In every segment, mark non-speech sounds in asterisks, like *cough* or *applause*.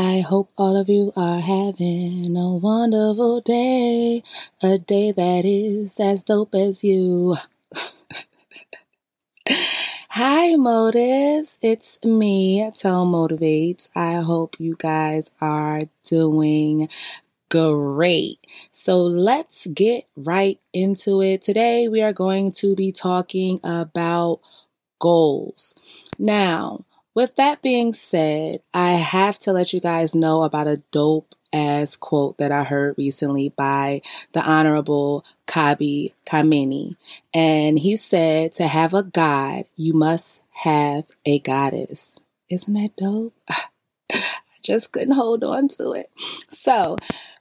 I hope all of you are having a wonderful day, a day that is as dope as you. *laughs* Hi, Motives. It's me, Tone Motivates. I hope you guys are doing great. So let's get right into it. Today, we are going to be talking about goals. Now, with that being said, I have to let you guys know about a dope ass quote that I heard recently by the Honorable Kaba Kamene. And he said, To have a God, you must have a goddess. Isn't that dope? *laughs* I just couldn't hold on to it. So,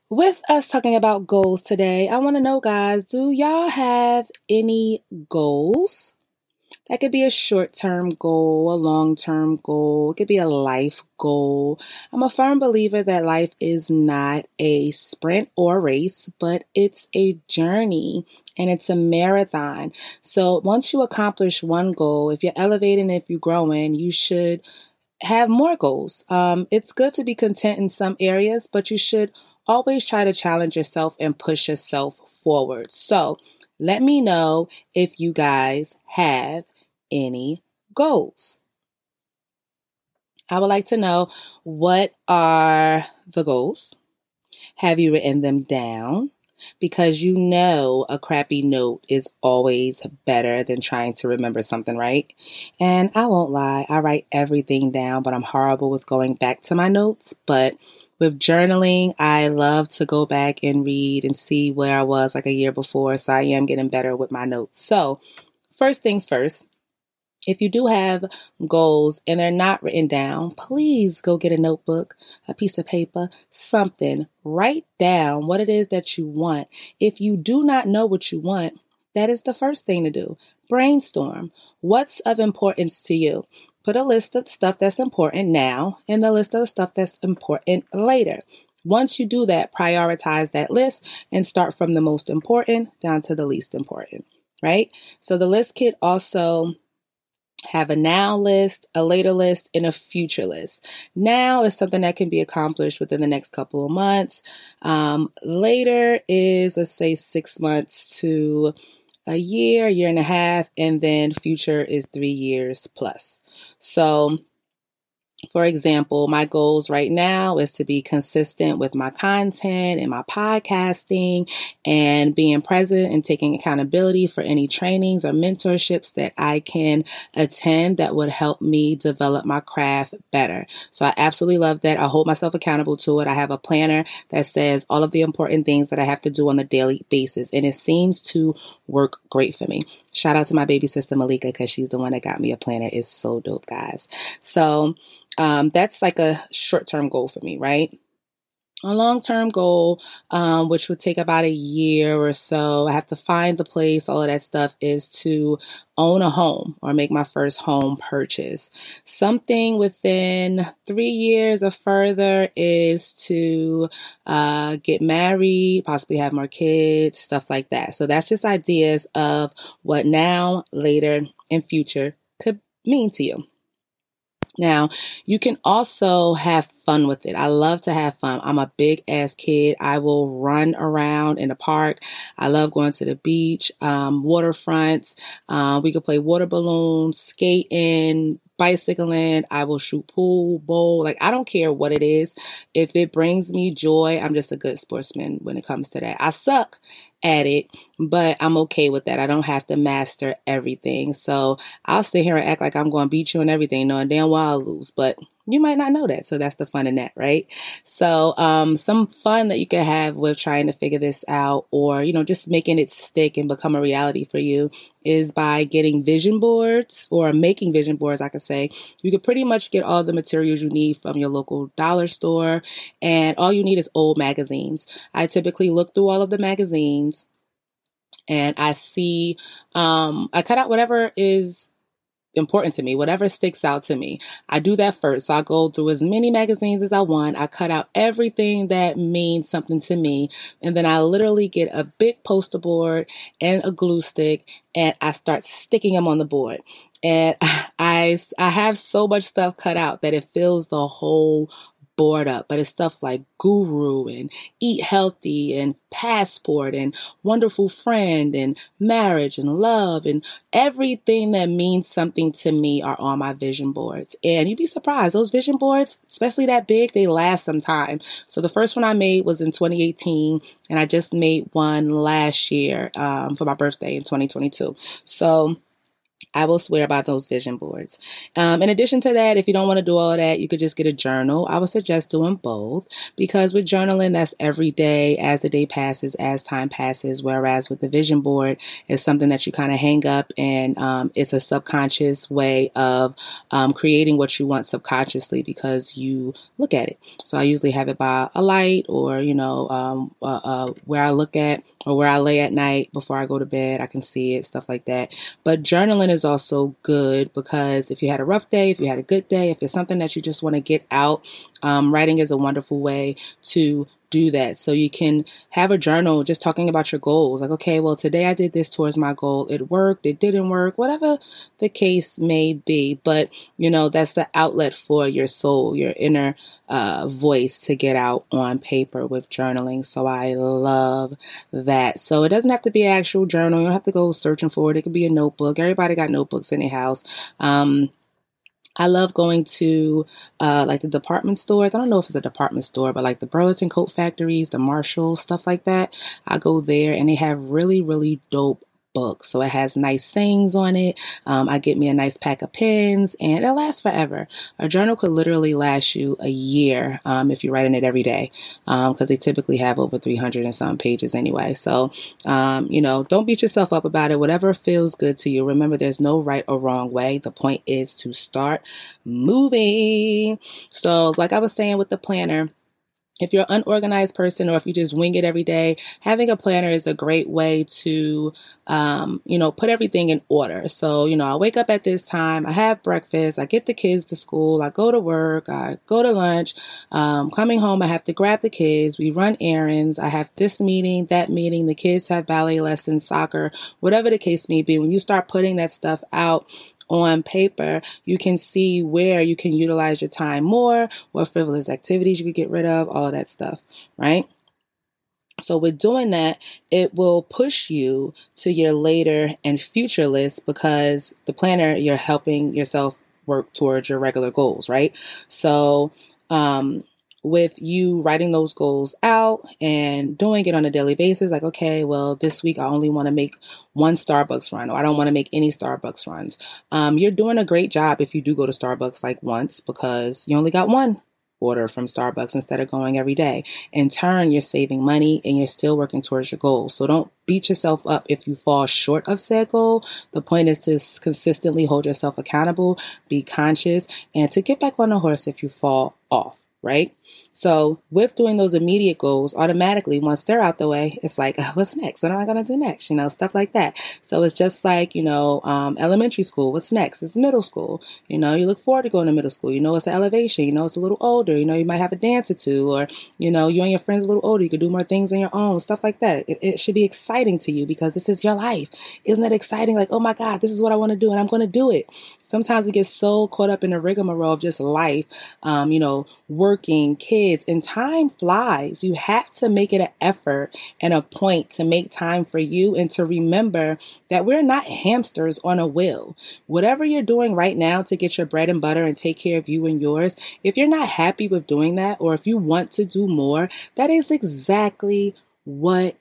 with us talking about goals today, I want to know, guys, do y'all have any goals? That could be a short term goal, a long term goal, it could be a life goal. I'm a firm believer that life is not a sprint or race, but it's a journey and it's a marathon. So once you accomplish one goal, if you're elevating, if you're growing, you should have more goals. Um, it's good to be content in some areas, but you should always try to challenge yourself and push yourself forward. So, let me know if you guys have any goals. I would like to know what are the goals? Have you written them down? Because you know a crappy note is always better than trying to remember something, right? And I won't lie, I write everything down, but I'm horrible with going back to my notes. But with journaling, I love to go back and read and see where I was like a year before. So I am getting better with my notes. So, first things first, if you do have goals and they're not written down, please go get a notebook, a piece of paper, something. Write down what it is that you want. If you do not know what you want, that is the first thing to do. Brainstorm. What's of importance to you? Put a list of stuff that's important now and the list of stuff that's important later. Once you do that, prioritize that list and start from the most important down to the least important, right? So the list kit also have a now list, a later list, and a future list. Now is something that can be accomplished within the next couple of months. Um, later is, let's say, six months to a year, year and a half, and then future is three years plus. So for example, my goals right now is to be consistent with my content and my podcasting and being present and taking accountability for any trainings or mentorships that I can attend that would help me develop my craft better. So I absolutely love that. I hold myself accountable to it. I have a planner that says all of the important things that I have to do on a daily basis and it seems to work great for me. Shout out to my baby sister Malika because she's the one that got me a planner. It's so dope, guys. So um, that's like a short term goal for me, right? A long term goal, um, which would take about a year or so, I have to find the place, all of that stuff, is to own a home or make my first home purchase. Something within three years or further is to uh, get married, possibly have more kids, stuff like that. So that's just ideas of what now, later, and future could mean to you. Now, you can also have fun with it. I love to have fun. I'm a big ass kid. I will run around in the park. I love going to the beach, um, waterfronts. Uh, we could play water balloons, skating, bicycling. I will shoot pool, bowl. Like, I don't care what it is. If it brings me joy, I'm just a good sportsman when it comes to that. I suck at it, but I'm okay with that. I don't have to master everything. So I'll sit here and act like I'm going to beat you and everything, knowing damn well I'll lose. But you might not know that. So that's the fun in that, right? So, um, some fun that you can have with trying to figure this out or, you know, just making it stick and become a reality for you is by getting vision boards or making vision boards, I could say. You could pretty much get all the materials you need from your local dollar store and all you need is old magazines. I typically look through all of the magazines and I see, um, I cut out whatever is important to me, whatever sticks out to me. I do that first. So I go through as many magazines as I want. I cut out everything that means something to me. And then I literally get a big poster board and a glue stick and I start sticking them on the board. And *laughs* I, I have so much stuff cut out that it fills the whole bored up, but it's stuff like Guru and Eat Healthy and Passport and Wonderful Friend and Marriage and Love and everything that means something to me are on my vision boards. And you'd be surprised, those vision boards, especially that big, they last some time. So the first one I made was in 2018 and I just made one last year um, for my birthday in 2022. So I will swear by those vision boards. Um, in addition to that, if you don't want to do all that, you could just get a journal. I would suggest doing both because with journaling, that's every day as the day passes, as time passes. Whereas with the vision board, it's something that you kind of hang up and um, it's a subconscious way of um, creating what you want subconsciously because you look at it. So I usually have it by a light or, you know, um, uh, uh, where I look at or where I lay at night before I go to bed. I can see it, stuff like that. But journaling is also good because if you had a rough day, if you had a good day, if it's something that you just want to get out, um, writing is a wonderful way to do that. So you can have a journal just talking about your goals. Like, okay, well, today I did this towards my goal. It worked. It didn't work, whatever the case may be. But, you know, that's the outlet for your soul, your inner uh, voice to get out on paper with journaling. So I love that. So it doesn't have to be an actual journal. You don't have to go searching for it. It could be a notebook. Everybody got notebooks in their house. Um, I love going to uh, like the department stores. I don't know if it's a department store, but like the Burlington Coat Factories, the Marshall, stuff like that. I go there and they have really, really dope book. So it has nice sayings on it. Um, I get me a nice pack of pens and it lasts forever. A journal could literally last you a year um, if you're writing it every day because um, they typically have over 300 and some pages anyway. So, um, you know, don't beat yourself up about it. Whatever feels good to you. Remember, there's no right or wrong way. The point is to start moving. So, like I was saying with the planner, if you're an unorganized person or if you just wing it every day, having a planner is a great way to, um, you know, put everything in order. So, you know, I wake up at this time, I have breakfast, I get the kids to school, I go to work, I go to lunch. Um, coming home, I have to grab the kids, we run errands, I have this meeting, that meeting, the kids have ballet lessons, soccer, whatever the case may be. When you start putting that stuff out, on paper, you can see where you can utilize your time more, what frivolous activities you could get rid of, all of that stuff, right? So with doing that, it will push you to your later and future list because the planner, you're helping yourself work towards your regular goals, right? So, um, with you writing those goals out and doing it on a daily basis. Like, okay, well, this week I only want to make one Starbucks run, or I don't want to make any Starbucks runs. Um, you're doing a great job if you do go to Starbucks like once because you only got one order from Starbucks instead of going every day. In turn, you're saving money and you're still working towards your goal. So don't beat yourself up if you fall short of said goal. The point is to consistently hold yourself accountable, be conscious, and to get back on the horse if you fall off right? So with doing those immediate goals, automatically once they're out the way, it's like, *laughs* what's next? What am I going to do next? You know, stuff like that. So it's just like, you know, um, elementary school. What's next? It's middle school. You know, you look forward to going to middle school. You know, it's an elevation. You know, it's a little older. You know, you might have a dance or two, or, you know, you and your friends a little older. You could do more things on your own, stuff like that. It, it should be exciting to you because this is your life. Isn't it exciting? Like, oh my God, this is what I want to do and I'm going to do it. Sometimes we get so caught up in the rigmarole of just life, um, you know, working, kids, and time flies. You have to make it an effort and a point to make time for you and to remember that we're not hamsters on a wheel. Whatever you're doing right now to get your bread and butter and take care of you and yours, if you're not happy with doing that or if you want to do more, that is exactly what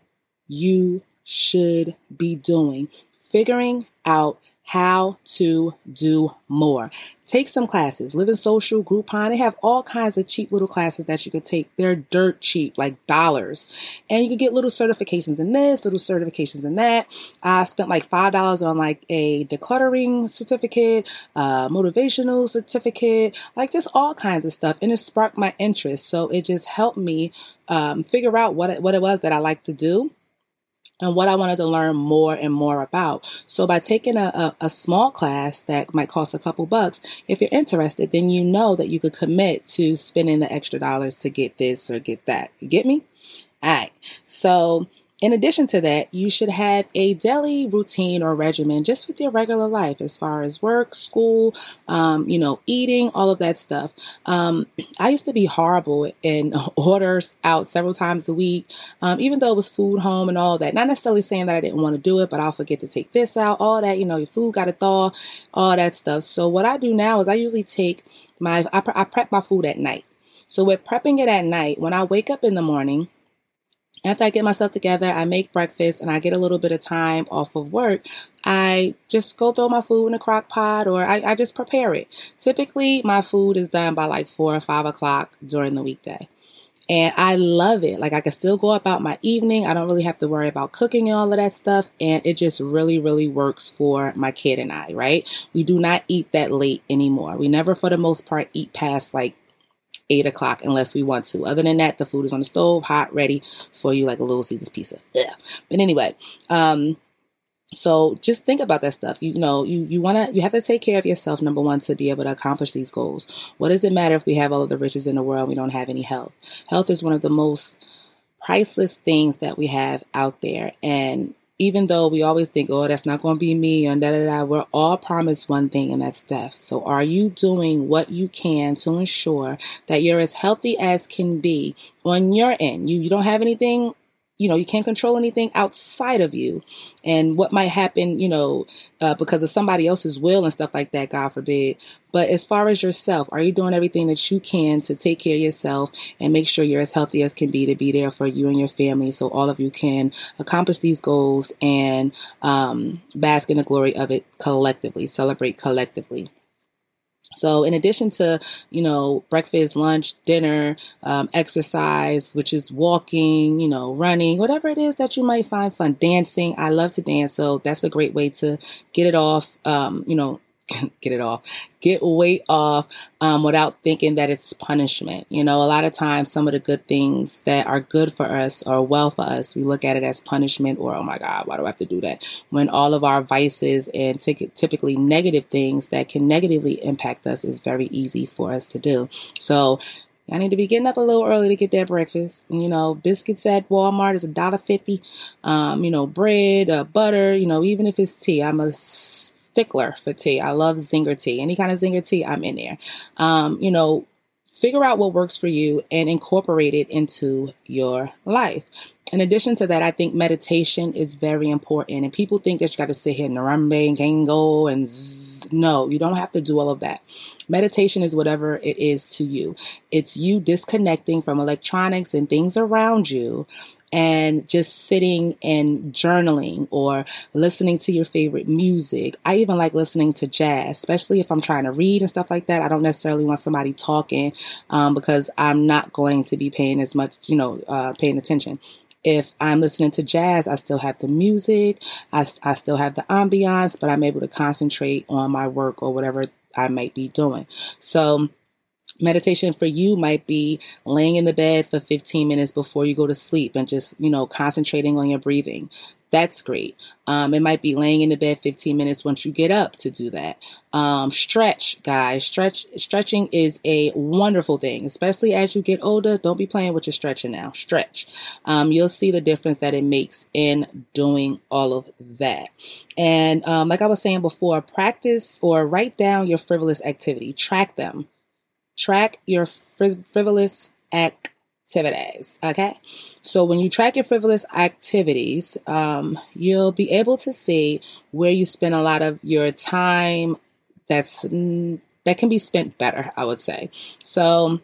you should be doing. Figuring out how to do more. Take some classes. Living Social, Groupon, they have all kinds of cheap little classes that you could take. They're dirt cheap, like dollars. And you can get little certifications in this, little certifications in that. I spent like $5 on like a decluttering certificate, motivational certificate, like just all kinds of stuff. And it sparked my interest. So it just helped me um, figure out what it, what it was that I like to do and what I wanted to learn more and more about. So by taking a, a, a, small class that might cost a couple bucks, if you're interested, then you know that you could commit to spending the extra dollars to get this or get that. You get me? All right. So in addition to that, you should have a daily routine or regimen just with your regular life as far as work, school, um, you know, eating, all of that stuff. Um, *clears throat* I used to be horrible in *laughs* orders out several times a week, um, even though it was food home and all that. Not necessarily saying that I didn't want to do it, but I'll forget to take this out, all that, you know, your food got to thaw, all that stuff. So what I do now is I usually take my, I, I prep my food at night. So with prepping it at night, when I wake up in the morning, after I get myself together, I make breakfast and I get a little bit of time off of work. I just go throw my food in a crock pot or I, I just prepare it. Typically, my food is done by like four or five o'clock during the weekday. And I love it. Like I can still go about my evening. I don't really have to worry about cooking and all of that stuff. And it just really, really works for my kid and I, right? We do not eat that late anymore. We never, for the most part, eat past like eight o'clock unless we want to. Other than that, the food is on the stove, hot, ready for you, like a little Caesar's pizza. Yeah. But anyway, um, so just think about that stuff. You, you know, you, you want to, you have to take care of yourself, number one, to be able to accomplish these goals. What does it matter if we have all of the riches in the world? We don't have any health. Health is one of the most priceless things that we have out there. And even though we always think, oh, that's not going to be me, and da da da, we're all promised one thing, and that's death. So, are you doing what you can to ensure that you're as healthy as can be on your end? You, you don't have anything you know, you can't control anything outside of you and what might happen, you know, uh, because of somebody else's will and stuff like that, God forbid. But as far as yourself, are you doing everything that you can to take care of yourself and make sure you're as healthy as can be to be there for you and your family so all of you can accomplish these goals and um, bask in the glory of it collectively, celebrate collectively. So, in addition to, you know, breakfast, lunch, dinner, um, exercise, which is walking, you know, running, whatever it is that you might find fun, dancing. I love to dance. So, that's a great way to get it off, um, you know, *laughs* get it off, get weight off um, without thinking that it's punishment. You know, a lot of times some of the good things that are good for us or well for us, we look at it as punishment or, oh my God, why do I have to do that? When all of our vices and t- typically negative things that can negatively impact us is very easy for us to do. So, I need to be getting up a little early to get that breakfast. And, you know, biscuits at Walmart is a dollar fifty. Um, you know, bread, uh, butter. You know, even if it's tea, I'm a stickler for tea. I love zinger tea. Any kind of zinger tea, I'm in there. Um, you know, figure out what works for you and incorporate it into your life. In addition to that, I think meditation is very important. And people think that you got to sit here, and Narambe and Gango and zzz. no, you don't have to do all of that. Meditation is whatever it is to you. It's you disconnecting from electronics and things around you and just sitting and journaling or listening to your favorite music. I even like listening to jazz, especially if I'm trying to read and stuff like that. I don't necessarily want somebody talking um, because I'm not going to be paying as much, you know, uh, paying attention if I'm listening to jazz, I still have the music, I, I still have the ambiance, but I'm able to concentrate on my work or whatever I might be doing. So meditation for you might be laying in the bed for 15 minutes before you go to sleep and just, you know, concentrating on your breathing. That's great. Um, it might be laying in the bed 15 minutes once you get up to do that. Um, stretch, guys. Stretch, stretching is a wonderful thing, especially as you get older. Don't be playing with your stretching now. Stretch. Um, you'll see the difference that it makes in doing all of that. And um, like I was saying before, practice or write down your frivolous activity. Track them track your frivolous activities. Okay. So when you track your frivolous activities, um, you'll be able to see where you spend a lot of your time that's, that can be spent better, I would say. So,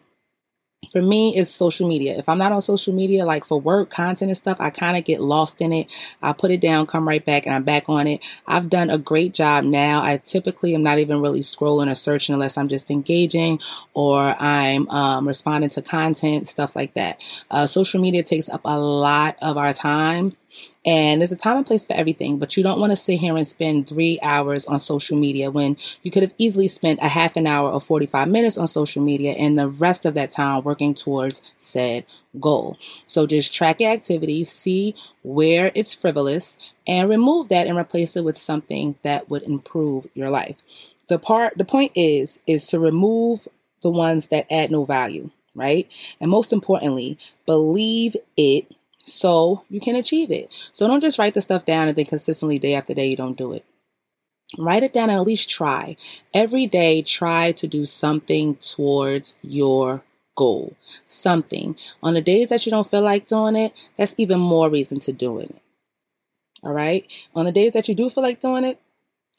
for me it's social media. If I'm not on social media, like for work, content and stuff, I kind of get lost in it. I put it down, come right back, and I'm back on it. I've done a great job now. I typically am not even really scrolling or searching unless I'm just engaging or I'm um, responding to content, stuff like that. Uh, social media takes up a lot of our time And there's a time and place for everything, but you don't want to sit here and spend three hours on social media when you could have easily spent a half an hour or 45 minutes on social media and the rest of that time working towards said goal. So just track your activities, see where it's frivolous, and remove that and replace it with something that would improve your life. The part, the point is, is to remove the ones that add no value, right? And most importantly, believe it so you can achieve it. So don't just write the stuff down and then consistently day after day you don't do it. Write it down and at least try. Every day, try to do something towards your goal. Something. On the days that you don't feel like doing it, that's even more reason to doing it. All right. On the days that you do feel like doing it,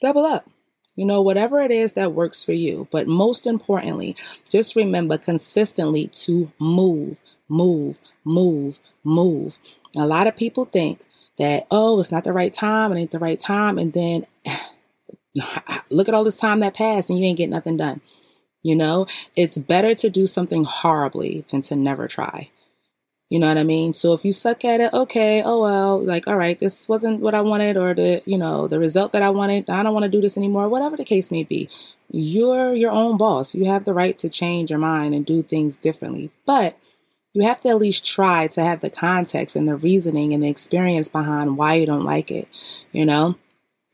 double up. You know, whatever it is that works for you. But most importantly, just remember consistently to move, move, move, move. A lot of people think that, oh, it's not the right time, it ain't the right time. And then *sighs* look at all this time that passed and you ain't get nothing done. You know, it's better to do something horribly than to never try. You know what I mean? So if you suck at it, okay, oh well, like, all right, this wasn't what I wanted or the, you know, the result that I wanted. I don't want to do this anymore, whatever the case may be. You're your own boss. You have the right to change your mind and do things differently. But you have to at least try to have the context and the reasoning and the experience behind why you don't like it, you know?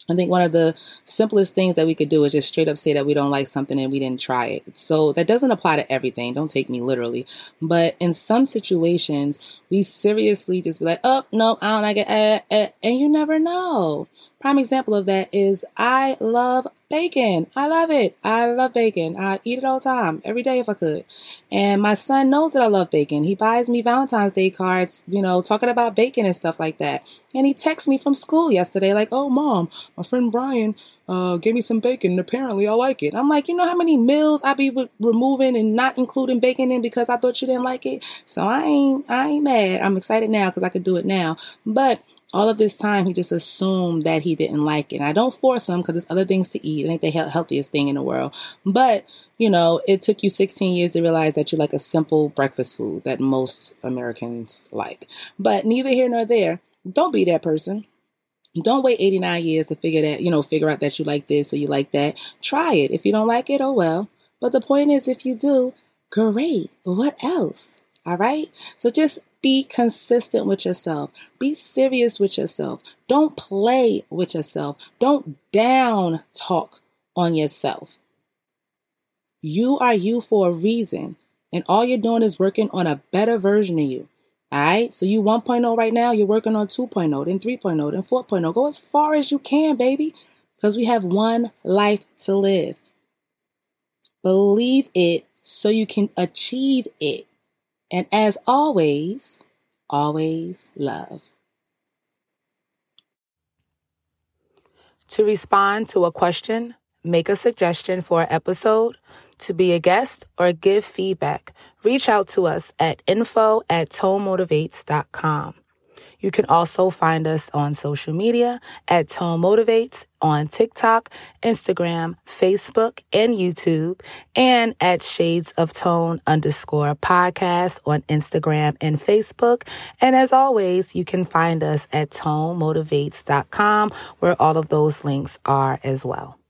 I think one of the simplest things that we could do is just straight up say that we don't like something and we didn't try it. So that doesn't apply to everything. Don't take me literally. But in some situations, we seriously just be like, oh, no, I don't like it. Uh, uh, and you never know. Prime example of that is I love bacon. I love it. I love bacon. I eat it all the time, every day if I could. And my son knows that I love bacon. He buys me Valentine's Day cards, you know, talking about bacon and stuff like that. And he texts me from school yesterday, like, oh, mom, my friend Brian uh, gave me some bacon and apparently I like it. I'm like, you know how many meals I be removing and not including bacon in because I thought you didn't like it? So I ain't, I ain't mad. I'm excited now because I could do it now. But all of this time he just assumed that he didn't like it. And I don't force him because there's other things to eat. It ain't the healthiest thing in the world. But, you know, it took you 16 years to realize that you like a simple breakfast food that most Americans like. But neither here nor there. Don't be that person. Don't wait 89 years to figure that, you know, figure out that you like this or you like that. Try it. If you don't like it, oh well. But the point is, if you do, great. What else? All right. So just be consistent with yourself. Be serious with yourself. Don't play with yourself. Don't down talk on yourself. You are you for a reason. And all you're doing is working on a better version of you. All right. So you 1.0 right now, you're working on 2.0, then 3.0, then 4.0. Go as far as you can, baby, because we have one life to live. Believe it so you can achieve it. And as always, always love. To respond to a question, make a suggestion for an episode, to be a guest, or give feedback, reach out to us at info at tonemotivates.com. You can also find us on social media at Tone Motivates on TikTok, Instagram, Facebook, and YouTube, and at Shades of Tone underscore podcast on Instagram and Facebook. And as always, you can find us at tonemotivates.com where all of those links are as well.